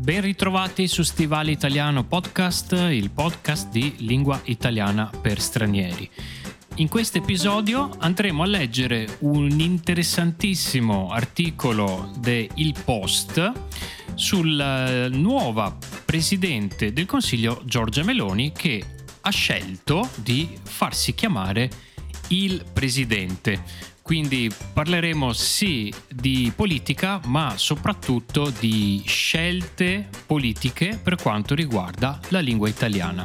Ben ritrovati su Stivale Italiano Podcast, il podcast di lingua italiana per stranieri. In questo episodio andremo a leggere un interessantissimo articolo de Il Post sulla nuova presidente del Consiglio Giorgia Meloni che ha scelto di farsi chiamare il presidente. Quindi parleremo sì di politica, ma soprattutto di scelte politiche per quanto riguarda la lingua italiana.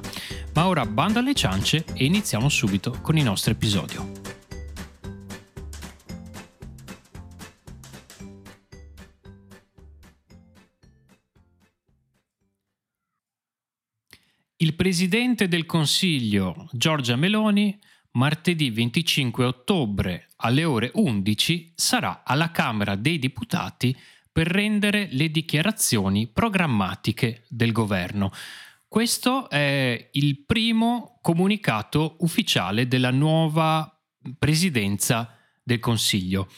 Ma ora banda alle ciance e iniziamo subito con il nostro episodio. Il presidente del Consiglio, Giorgia Meloni, martedì 25 ottobre alle ore 11 sarà alla Camera dei Deputati per rendere le dichiarazioni programmatiche del governo. Questo è il primo comunicato ufficiale della nuova presidenza del Consiglio.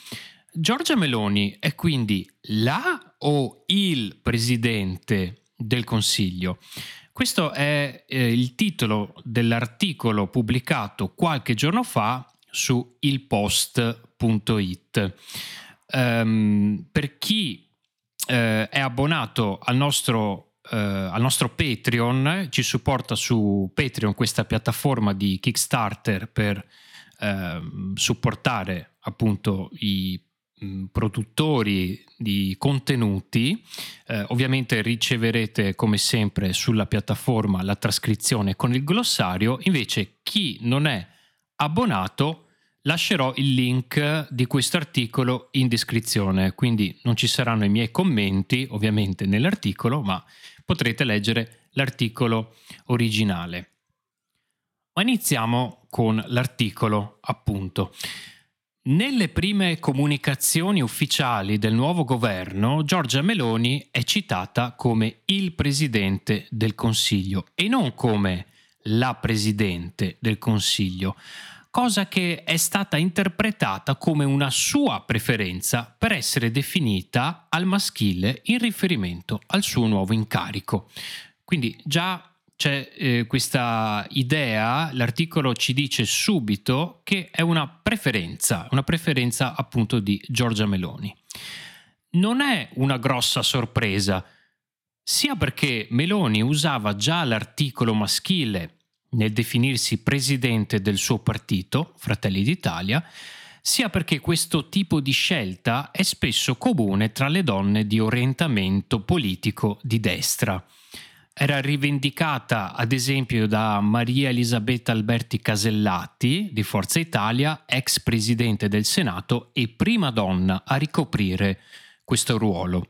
Giorgia Meloni è quindi la o il presidente del Consiglio? Questo è eh, il titolo dell'articolo pubblicato qualche giorno fa su ilpost.it. Um, ehm, per chi eh, è abbonato al nostro, eh, al nostro Patreon, ci supporta su Patreon, questa piattaforma di Kickstarter per eh, supportare appunto i produttori di contenuti, eh, ovviamente riceverete come sempre sulla piattaforma la trascrizione con il glossario, invece chi non è abbonato lascerò il link di questo articolo in descrizione, quindi non ci saranno i miei commenti ovviamente nell'articolo, ma potrete leggere l'articolo originale. Ma iniziamo con l'articolo appunto. Nelle prime comunicazioni ufficiali del nuovo governo, Giorgia Meloni è citata come il Presidente del Consiglio e non come la Presidente del Consiglio, cosa che è stata interpretata come una sua preferenza per essere definita al maschile in riferimento al suo nuovo incarico. Quindi già c'è eh, questa idea, l'articolo ci dice subito che è una preferenza, una preferenza appunto di Giorgia Meloni. Non è una grossa sorpresa, sia perché Meloni usava già l'articolo maschile nel definirsi presidente del suo partito, Fratelli d'Italia, sia perché questo tipo di scelta è spesso comune tra le donne di orientamento politico di destra era rivendicata ad esempio da Maria Elisabetta Alberti Casellati di Forza Italia, ex presidente del Senato e prima donna a ricoprire questo ruolo.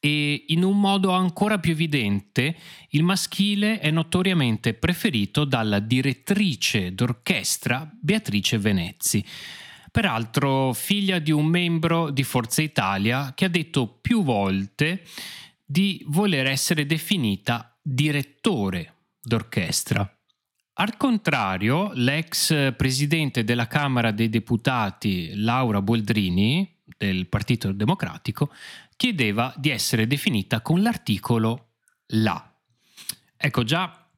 E in un modo ancora più evidente, il maschile è notoriamente preferito dalla direttrice d'orchestra Beatrice Venezzi peraltro figlia di un membro di Forza Italia che ha detto più volte di voler essere definita direttore d'orchestra. Al contrario, l'ex presidente della Camera dei Deputati Laura Boldrini del Partito Democratico chiedeva di essere definita con l'articolo La. Ecco già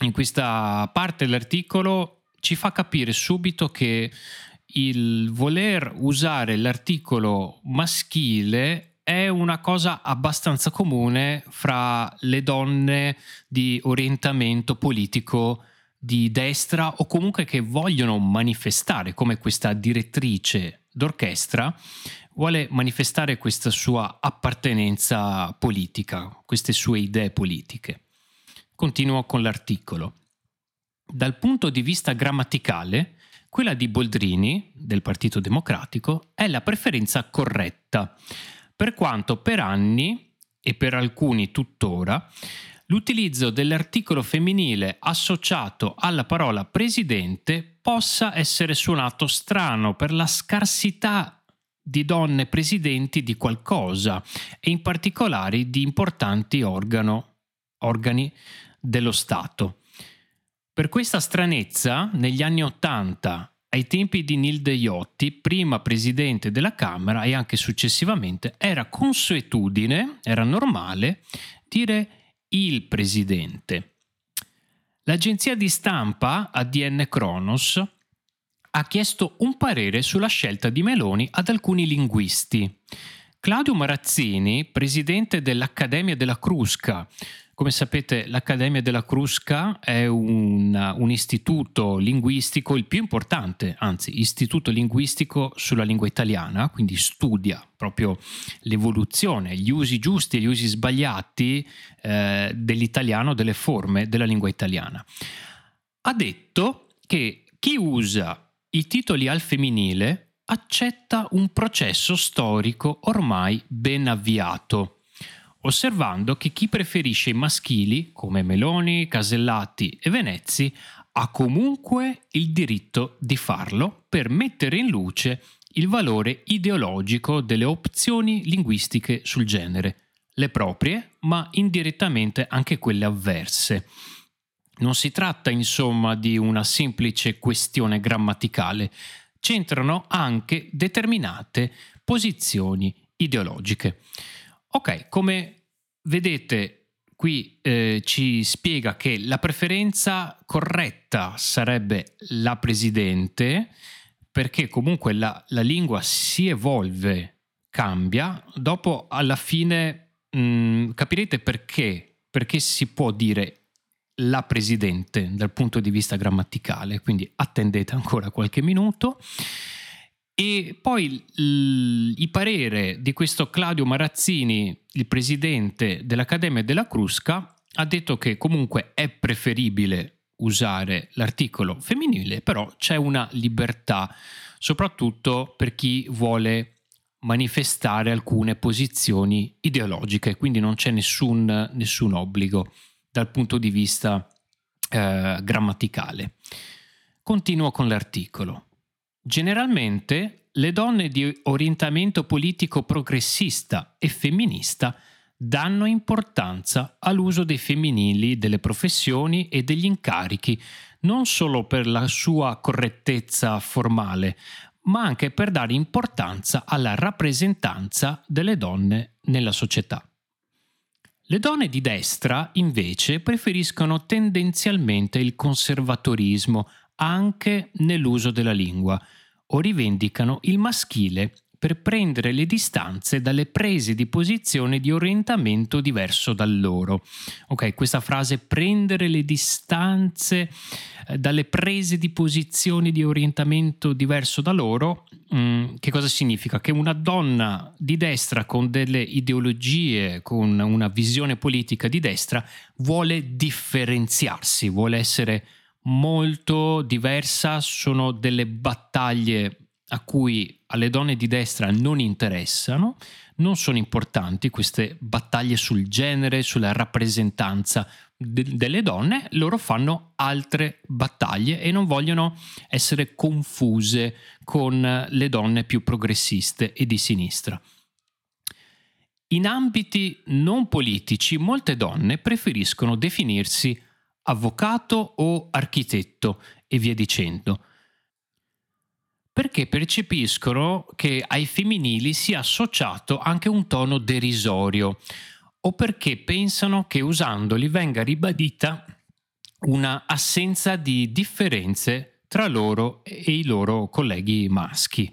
in questa parte dell'articolo ci fa capire subito che il voler usare l'articolo maschile è una cosa abbastanza comune fra le donne di orientamento politico di destra o comunque che vogliono manifestare come questa direttrice d'orchestra vuole manifestare questa sua appartenenza politica, queste sue idee politiche. Continuo con l'articolo. Dal punto di vista grammaticale, quella di Boldrini, del Partito Democratico, è la preferenza corretta per quanto per anni, e per alcuni tuttora, l'utilizzo dell'articolo femminile associato alla parola presidente possa essere suonato strano per la scarsità di donne presidenti di qualcosa e in particolare di importanti organo, organi dello Stato. Per questa stranezza, negli anni Ottanta ai tempi di Nilde Iotti, prima presidente della Camera e anche successivamente, era consuetudine, era normale dire il presidente. L'agenzia di stampa ADN Kronos ha chiesto un parere sulla scelta di Meloni ad alcuni linguisti. Claudio Marazzini, presidente dell'Accademia della Crusca, come sapete, l'Accademia della Crusca è un, un, istituto linguistico, il più importante, anzi, istituto linguistico sulla lingua italiana, quindi studia proprio l'evoluzione, gli usi giusti e gli usi sbagliati eh, dell'italiano, delle forme della lingua italiana. Ha detto che chi usa i titoli al femminile accetta un processo storico ormai ben avviato osservando che chi preferisce i maschili, come Meloni, Casellati e Venezzi, ha comunque il diritto di farlo per mettere in luce il valore ideologico delle opzioni linguistiche sul genere, le proprie, ma indirettamente anche quelle avverse. Non si tratta insomma di una semplice questione grammaticale, c'entrano anche determinate posizioni ideologiche. Ok, come vedete qui eh, ci spiega che la preferenza corretta sarebbe la presidente perché comunque la, la lingua si evolve, cambia, dopo alla fine mh, mm, capirete perché, perché si può dire la presidente dal punto di vista grammaticale, quindi attendete ancora qualche minuto. E poi il, parere di questo Claudio Marazzini, il presidente dell'Accademia della Crusca, ha detto che comunque è preferibile usare l'articolo femminile, però c'è una libertà, soprattutto per chi vuole manifestare alcune posizioni ideologiche, quindi non c'è nessun, nessun obbligo dal punto di vista eh, grammaticale. Continuo con l'articolo. Generalmente le donne di orientamento politico progressista e femminista danno importanza all'uso dei femminili delle professioni e degli incarichi, non solo per la sua correttezza formale, ma anche per dare importanza alla rappresentanza delle donne nella società. Le donne di destra, invece, preferiscono tendenzialmente il conservatorismo anche nell'uso della lingua, o rivendicano il maschile per prendere le distanze dalle prese di posizione di orientamento diverso dal loro. Ok, questa frase prendere le distanze eh, dalle prese di posizione di orientamento diverso da loro, mh, mm, che cosa significa? Che una donna di destra con delle ideologie, con una visione politica di destra, vuole differenziarsi, vuole essere molto diversa, sono delle battaglie a cui alle donne di destra non interessano, non sono importanti queste battaglie sul genere, sulla rappresentanza de- delle donne, loro fanno altre battaglie e non vogliono essere confuse con le donne più progressiste e di sinistra. In ambiti non politici molte donne preferiscono definirsi avvocato o architetto e via dicendo. Perché percepiscono che ai femminili sia associato anche un tono derisorio o perché pensano che usandoli venga ribadita una assenza di differenze tra loro e i loro colleghi maschi.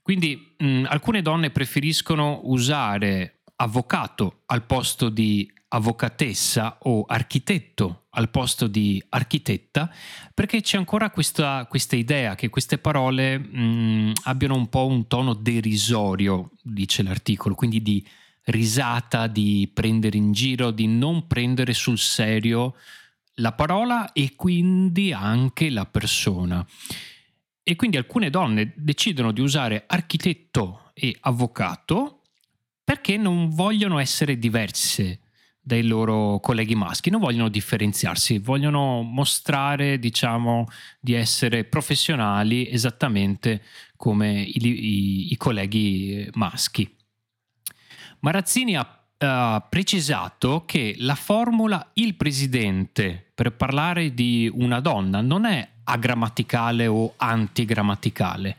Quindi mh, alcune donne preferiscono usare avvocato al posto di avvocatessa o architetto al posto di architetta, perché c'è ancora questa, questa idea che queste parole mh, abbiano un po' un tono derisorio, dice l'articolo, quindi di risata, di prendere in giro, di non prendere sul serio la parola e quindi anche la persona. E quindi alcune donne decidono di usare architetto e avvocato perché non vogliono essere diverse dai loro colleghi maschi, non vogliono differenziarsi, vogliono mostrare, diciamo, di essere professionali esattamente come i, i, i colleghi maschi. Marazzini ha Uh, precisato che la formula il presidente per parlare di una donna non è agrammaticale o antigrammaticale,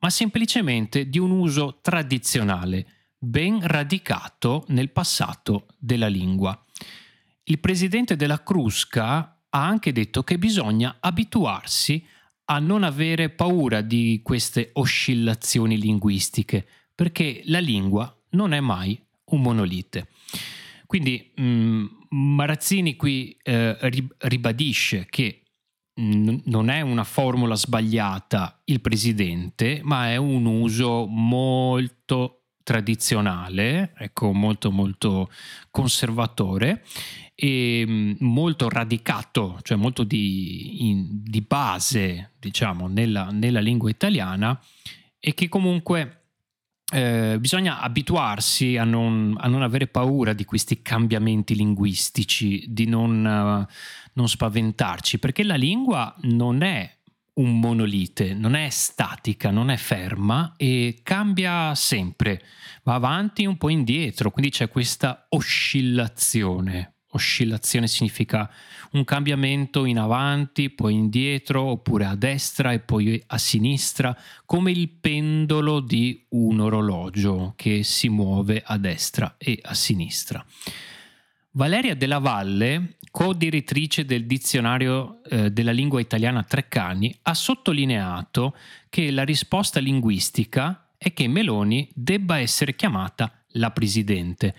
ma semplicemente di un uso tradizionale, ben radicato nel passato della lingua. Il presidente della Crusca ha anche detto che bisogna abituarsi a non avere paura di queste oscillazioni linguistiche, perché la lingua non è mai un monolite. Quindi mh, mm, Marazzini qui eh, ribadisce che non è una formula sbagliata il presidente, ma è un uso molto tradizionale, ecco, molto molto conservatore e mm, molto radicato, cioè molto di, in, di base, diciamo, nella, nella, lingua italiana e che comunque eh, bisogna abituarsi a non, a non, avere paura di questi cambiamenti linguistici, di non, uh, non spaventarci, perché la lingua non è un monolite, non è statica, non è ferma e cambia sempre, va avanti un po' indietro, quindi c'è questa oscillazione. Oscillazione significa un cambiamento in avanti, poi indietro, oppure a destra e poi a sinistra, come il pendolo di un orologio che si muove a destra e a sinistra. Valeria della Valle, co-direttrice del dizionario eh, della lingua italiana Treccani, ha sottolineato che la risposta linguistica è che Meloni debba essere chiamata la Presidente,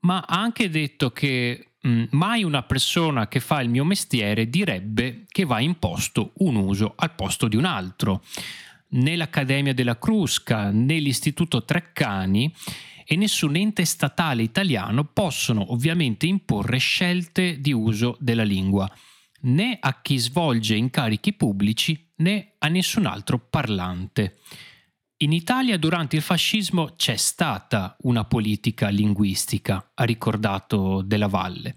ma ha anche detto che mh, mm, mai una persona che fa il mio mestiere direbbe che va imposto un uso al posto di un altro. Né l'Accademia della Crusca né l'Istituto Treccani e nessun ente statale italiano possono ovviamente imporre scelte di uso della lingua, né a chi svolge incarichi pubblici né a nessun altro parlante. In Italia durante il fascismo c'è stata una politica linguistica, ha ricordato Della Valle.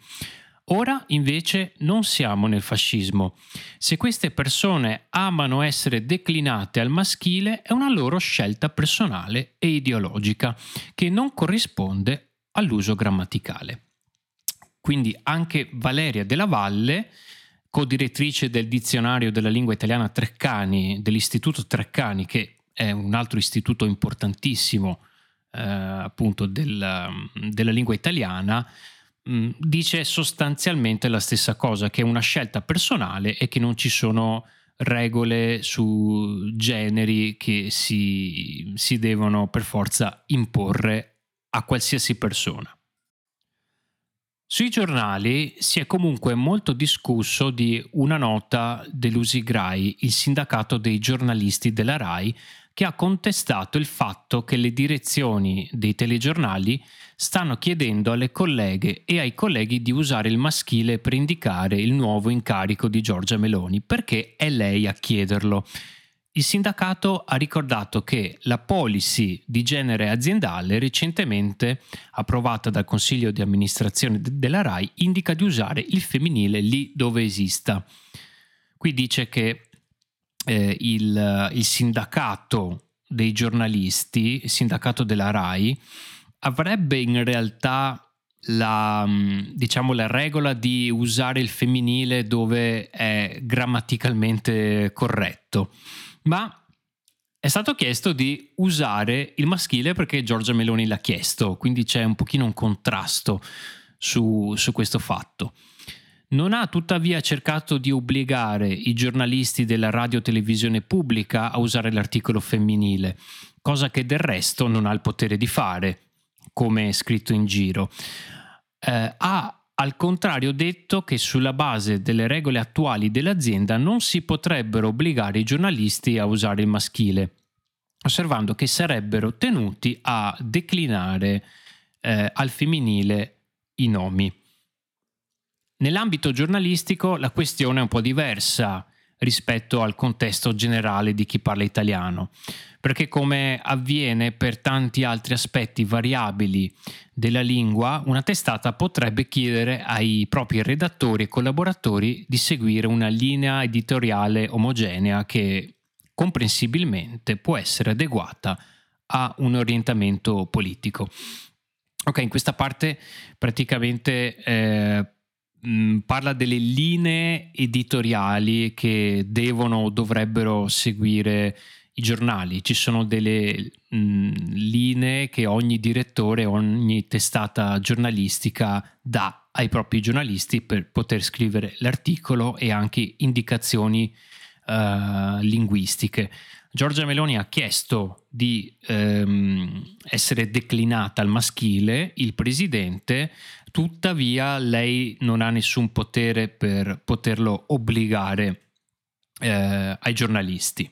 Ora invece non siamo nel fascismo. Se queste persone amano essere declinate al maschile è una loro scelta personale e ideologica che non corrisponde all'uso grammaticale. Quindi anche Valeria della Valle, co-direttrice del dizionario della lingua italiana Treccani, dell'Istituto Treccani, che è un altro istituto importantissimo eh, appunto del, della lingua italiana, Mm, dice sostanzialmente la stessa cosa, che è una scelta personale e che non ci sono regole su generi che si, si devono per forza imporre a qualsiasi persona. Sui giornali si è comunque molto discusso di una nota dell'Usigrai, il sindacato dei giornalisti della RAI, che ha contestato il fatto che le direzioni dei telegiornali stanno chiedendo alle colleghe e ai colleghi di usare il maschile per indicare il nuovo incarico di Giorgia Meloni, perché è lei a chiederlo. Il sindacato ha ricordato che la policy di genere aziendale recentemente approvata dal Consiglio di amministrazione della RAI indica di usare il femminile lì dove esista. Qui dice che eh, il, il sindacato dei giornalisti, il sindacato della RAI, avrebbe in realtà la, mm, diciamo, la regola di usare il femminile dove è grammaticalmente corretto, ma è stato chiesto di usare il maschile perché Giorgia Meloni l'ha chiesto, quindi c'è un pochino un contrasto su, su questo fatto. Non ha tuttavia cercato di obbligare i giornalisti della radio-televisione pubblica a usare l'articolo femminile, cosa che del resto non ha il potere di fare, come è scritto in giro. Eh, ha al contrario detto che sulla base delle regole attuali dell'azienda non si potrebbero obbligare i giornalisti a usare il maschile, osservando che sarebbero tenuti a declinare eh, al femminile i nomi. Nell'ambito giornalistico la questione è un po' diversa rispetto al contesto generale di chi parla italiano, perché come avviene per tanti altri aspetti variabili della lingua, una testata potrebbe chiedere ai propri redattori e collaboratori di seguire una linea editoriale omogenea che comprensibilmente può essere adeguata a un orientamento politico. Ok, in questa parte praticamente eh, mm, parla delle linee editoriali che devono o dovrebbero seguire i giornali, ci sono delle mh, mm, linee che ogni direttore, ogni testata giornalistica dà ai propri giornalisti per poter scrivere l'articolo e anche indicazioni uh, linguistiche. Giorgia Meloni ha chiesto di ehm, essere declinata al maschile, il presidente, tuttavia lei non ha nessun potere per poterlo obbligare eh, ai giornalisti.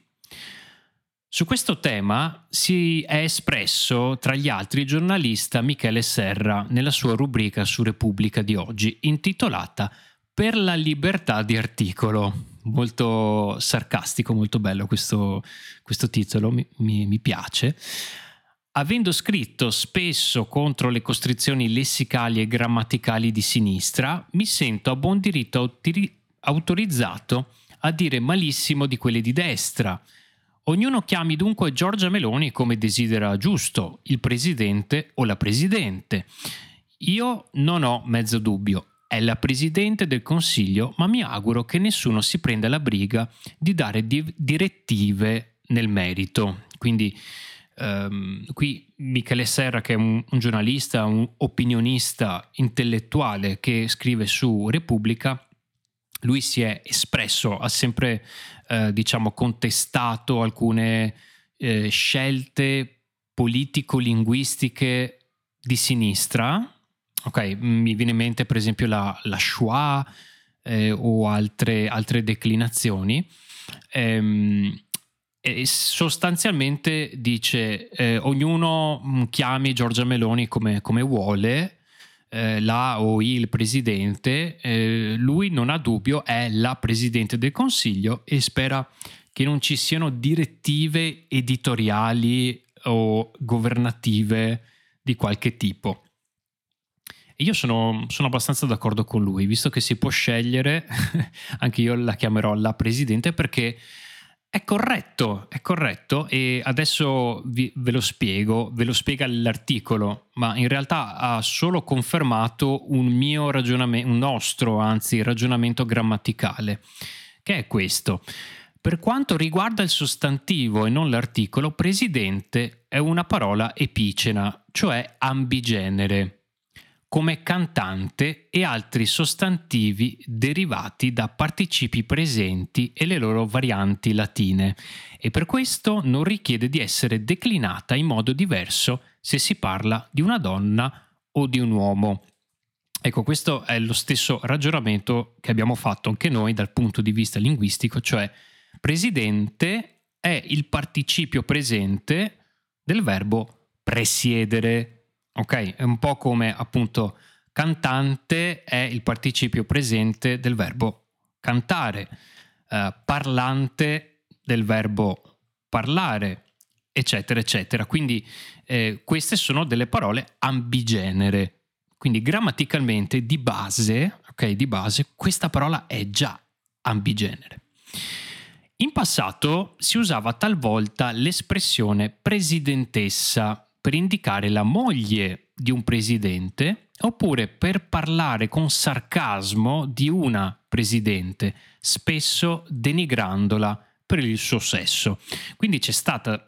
Su questo tema si è espresso tra gli altri il giornalista Michele Serra nella sua rubrica su Repubblica di oggi, intitolata Per la libertà di articolo. Molto sarcastico, molto bello questo, questo titolo, mi, mi, mi piace. Avendo scritto spesso contro le costrizioni lessicali e grammaticali di sinistra, mi sento a buon diritto autorizzato a dire malissimo di quelle di destra Ognuno chiami dunque Giorgia Meloni come desidera giusto, il presidente o la presidente. Io non ho mezzo dubbio, è la presidente del Consiglio, ma mi auguro che nessuno si prenda la briga di dare di- direttive nel merito. Quindi um, qui Michele Serra, che è un, un giornalista, un opinionista intellettuale che scrive su Repubblica, lui si è espresso, ha sempre eh, diciamo contestato alcune eh, scelte politico-linguistiche di sinistra. Ok, mi viene in mente per esempio la, la Shoah eh, o altre, altre declinazioni. Ehm, e sostanzialmente dice eh, ognuno mm, chiami Giorgia Meloni come, come vuole, eh, la o il presidente, eh, lui non ha dubbio, è la presidente del consiglio e spera che non ci siano direttive editoriali o governative di qualche tipo. io sono, sono, abbastanza d'accordo con lui, visto che si può scegliere, anche io la chiamerò la presidente perché è corretto, è corretto e adesso vi, ve lo spiego, ve lo spiega l'articolo, ma in realtà ha solo confermato un mio ragionamento, un nostro anzi ragionamento grammaticale, che è questo. Per quanto riguarda il sostantivo e non l'articolo, presidente è una parola epicena, cioè ambigenere come cantante e altri sostantivi derivati da participi presenti e le loro varianti latine e per questo non richiede di essere declinata in modo diverso se si parla di una donna o di un uomo. Ecco, questo è lo stesso ragionamento che abbiamo fatto anche noi dal punto di vista linguistico, cioè presidente è il participio presente del verbo presiedere ok? È un po' come appunto cantante è il participio presente del verbo cantare, eh, parlante del verbo parlare, eccetera, eccetera. Quindi eh, queste sono delle parole ambigenere. Quindi grammaticalmente di base, ok, di base, questa parola è già ambigenere. In passato si usava talvolta l'espressione presidentessa per indicare la moglie di un presidente oppure per parlare con sarcasmo di una presidente, spesso denigrandola per il suo sesso. Quindi c'è stata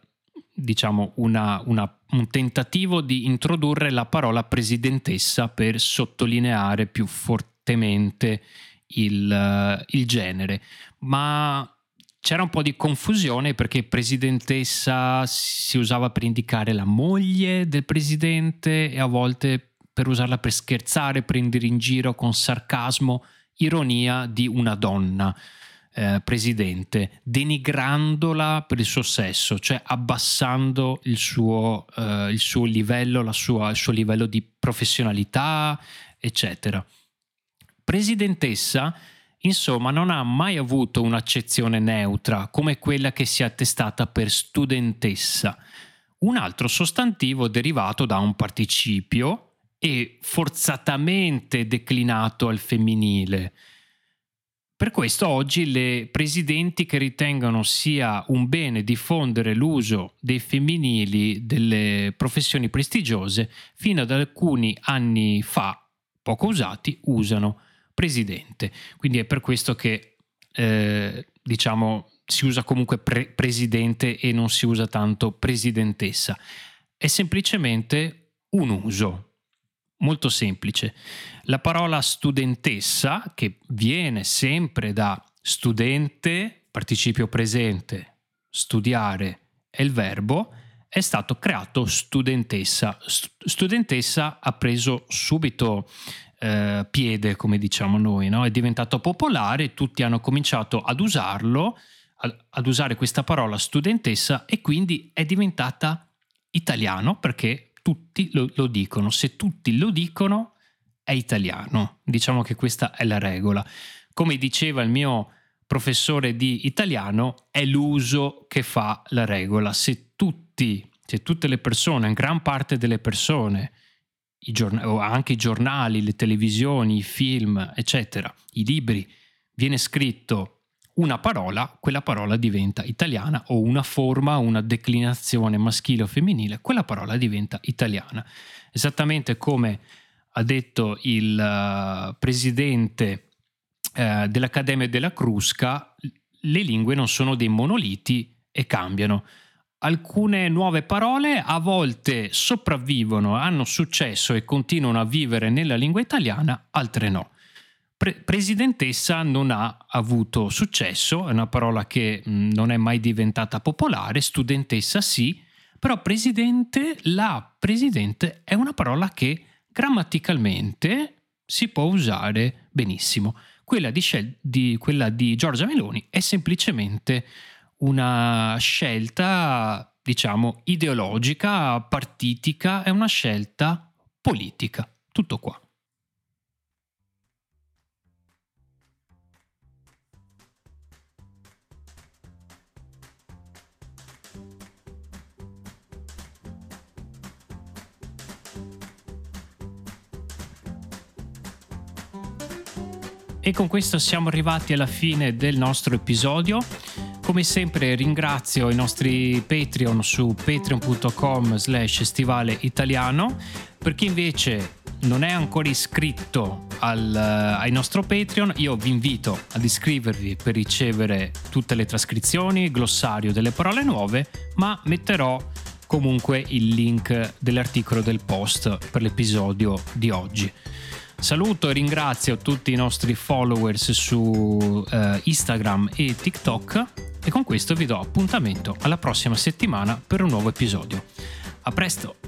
diciamo una, una, un tentativo di introdurre la parola presidentessa per sottolineare più fortemente il, il genere, ma c'era un po' di confusione perché presidentessa si usava per indicare la moglie del presidente e a volte per usarla per scherzare, prendere in giro con sarcasmo, ironia di una donna eh, presidente, denigrandola per il suo sesso, cioè abbassando il suo, eh, il suo livello, sua, il suo livello di professionalità, eccetera. Presidentessa Insomma, non ha mai avuto un'accezione neutra come quella che si è attestata per studentessa, un altro sostantivo derivato da un participio e forzatamente declinato al femminile. Per questo oggi le presidenti che ritengono sia un bene diffondere l'uso dei femminili delle professioni prestigiose, fino ad alcuni anni fa, poco usati, usano presidente. Quindi è per questo che eh, diciamo si usa comunque pre- presidente e non si usa tanto presidentessa. È semplicemente un uso. Molto semplice. La parola studentessa, che viene sempre da studente, participio presente, studiare è il verbo, è stato creato studentessa. Studentessa ha preso subito eh, piede, come diciamo noi, no? è diventato popolare, tutti hanno cominciato ad usarlo, ad usare questa parola studentessa e quindi è diventata italiano perché tutti lo, lo dicono. Se tutti lo dicono è italiano. Diciamo che questa è la regola. Come diceva il mio professore di italiano, è l'uso che fa la regola. Se tutti, se tutte le persone, gran parte delle persone, giornali, anche i giornali, le televisioni, i film, eccetera, i libri, viene scritto una parola, quella parola diventa italiana o una forma, una declinazione maschile o femminile, quella parola diventa italiana. Esattamente come ha detto il uh, presidente uh, dell'Accademia della Crusca, le lingue non sono dei monoliti e cambiano. Alcune nuove parole a volte sopravvivono, hanno successo e continuano a vivere nella lingua italiana, altre no. Pre- presidentessa non ha avuto successo, è una parola che mh, non è mai diventata popolare, studentessa sì, però presidente, la presidente è una parola che grammaticalmente si può usare benissimo. Quella di, scel- di, quella di Giorgia Meloni è semplicemente una scelta, diciamo, ideologica, partitica, è una scelta politica. Tutto qua. E con questo siamo arrivati alla fine del nostro episodio. Come sempre ringrazio i nostri Patreon su patreon.com slash stivale italiano. Per chi invece non è ancora iscritto al, al, nostro Patreon, io vi invito ad iscrivervi per ricevere tutte le trascrizioni, il glossario delle parole nuove, ma metterò comunque il link dell'articolo del post per l'episodio di oggi. Saluto e ringrazio tutti i nostri followers su eh, Instagram e TikTok e con questo vi do appuntamento alla prossima settimana per un nuovo episodio. A presto!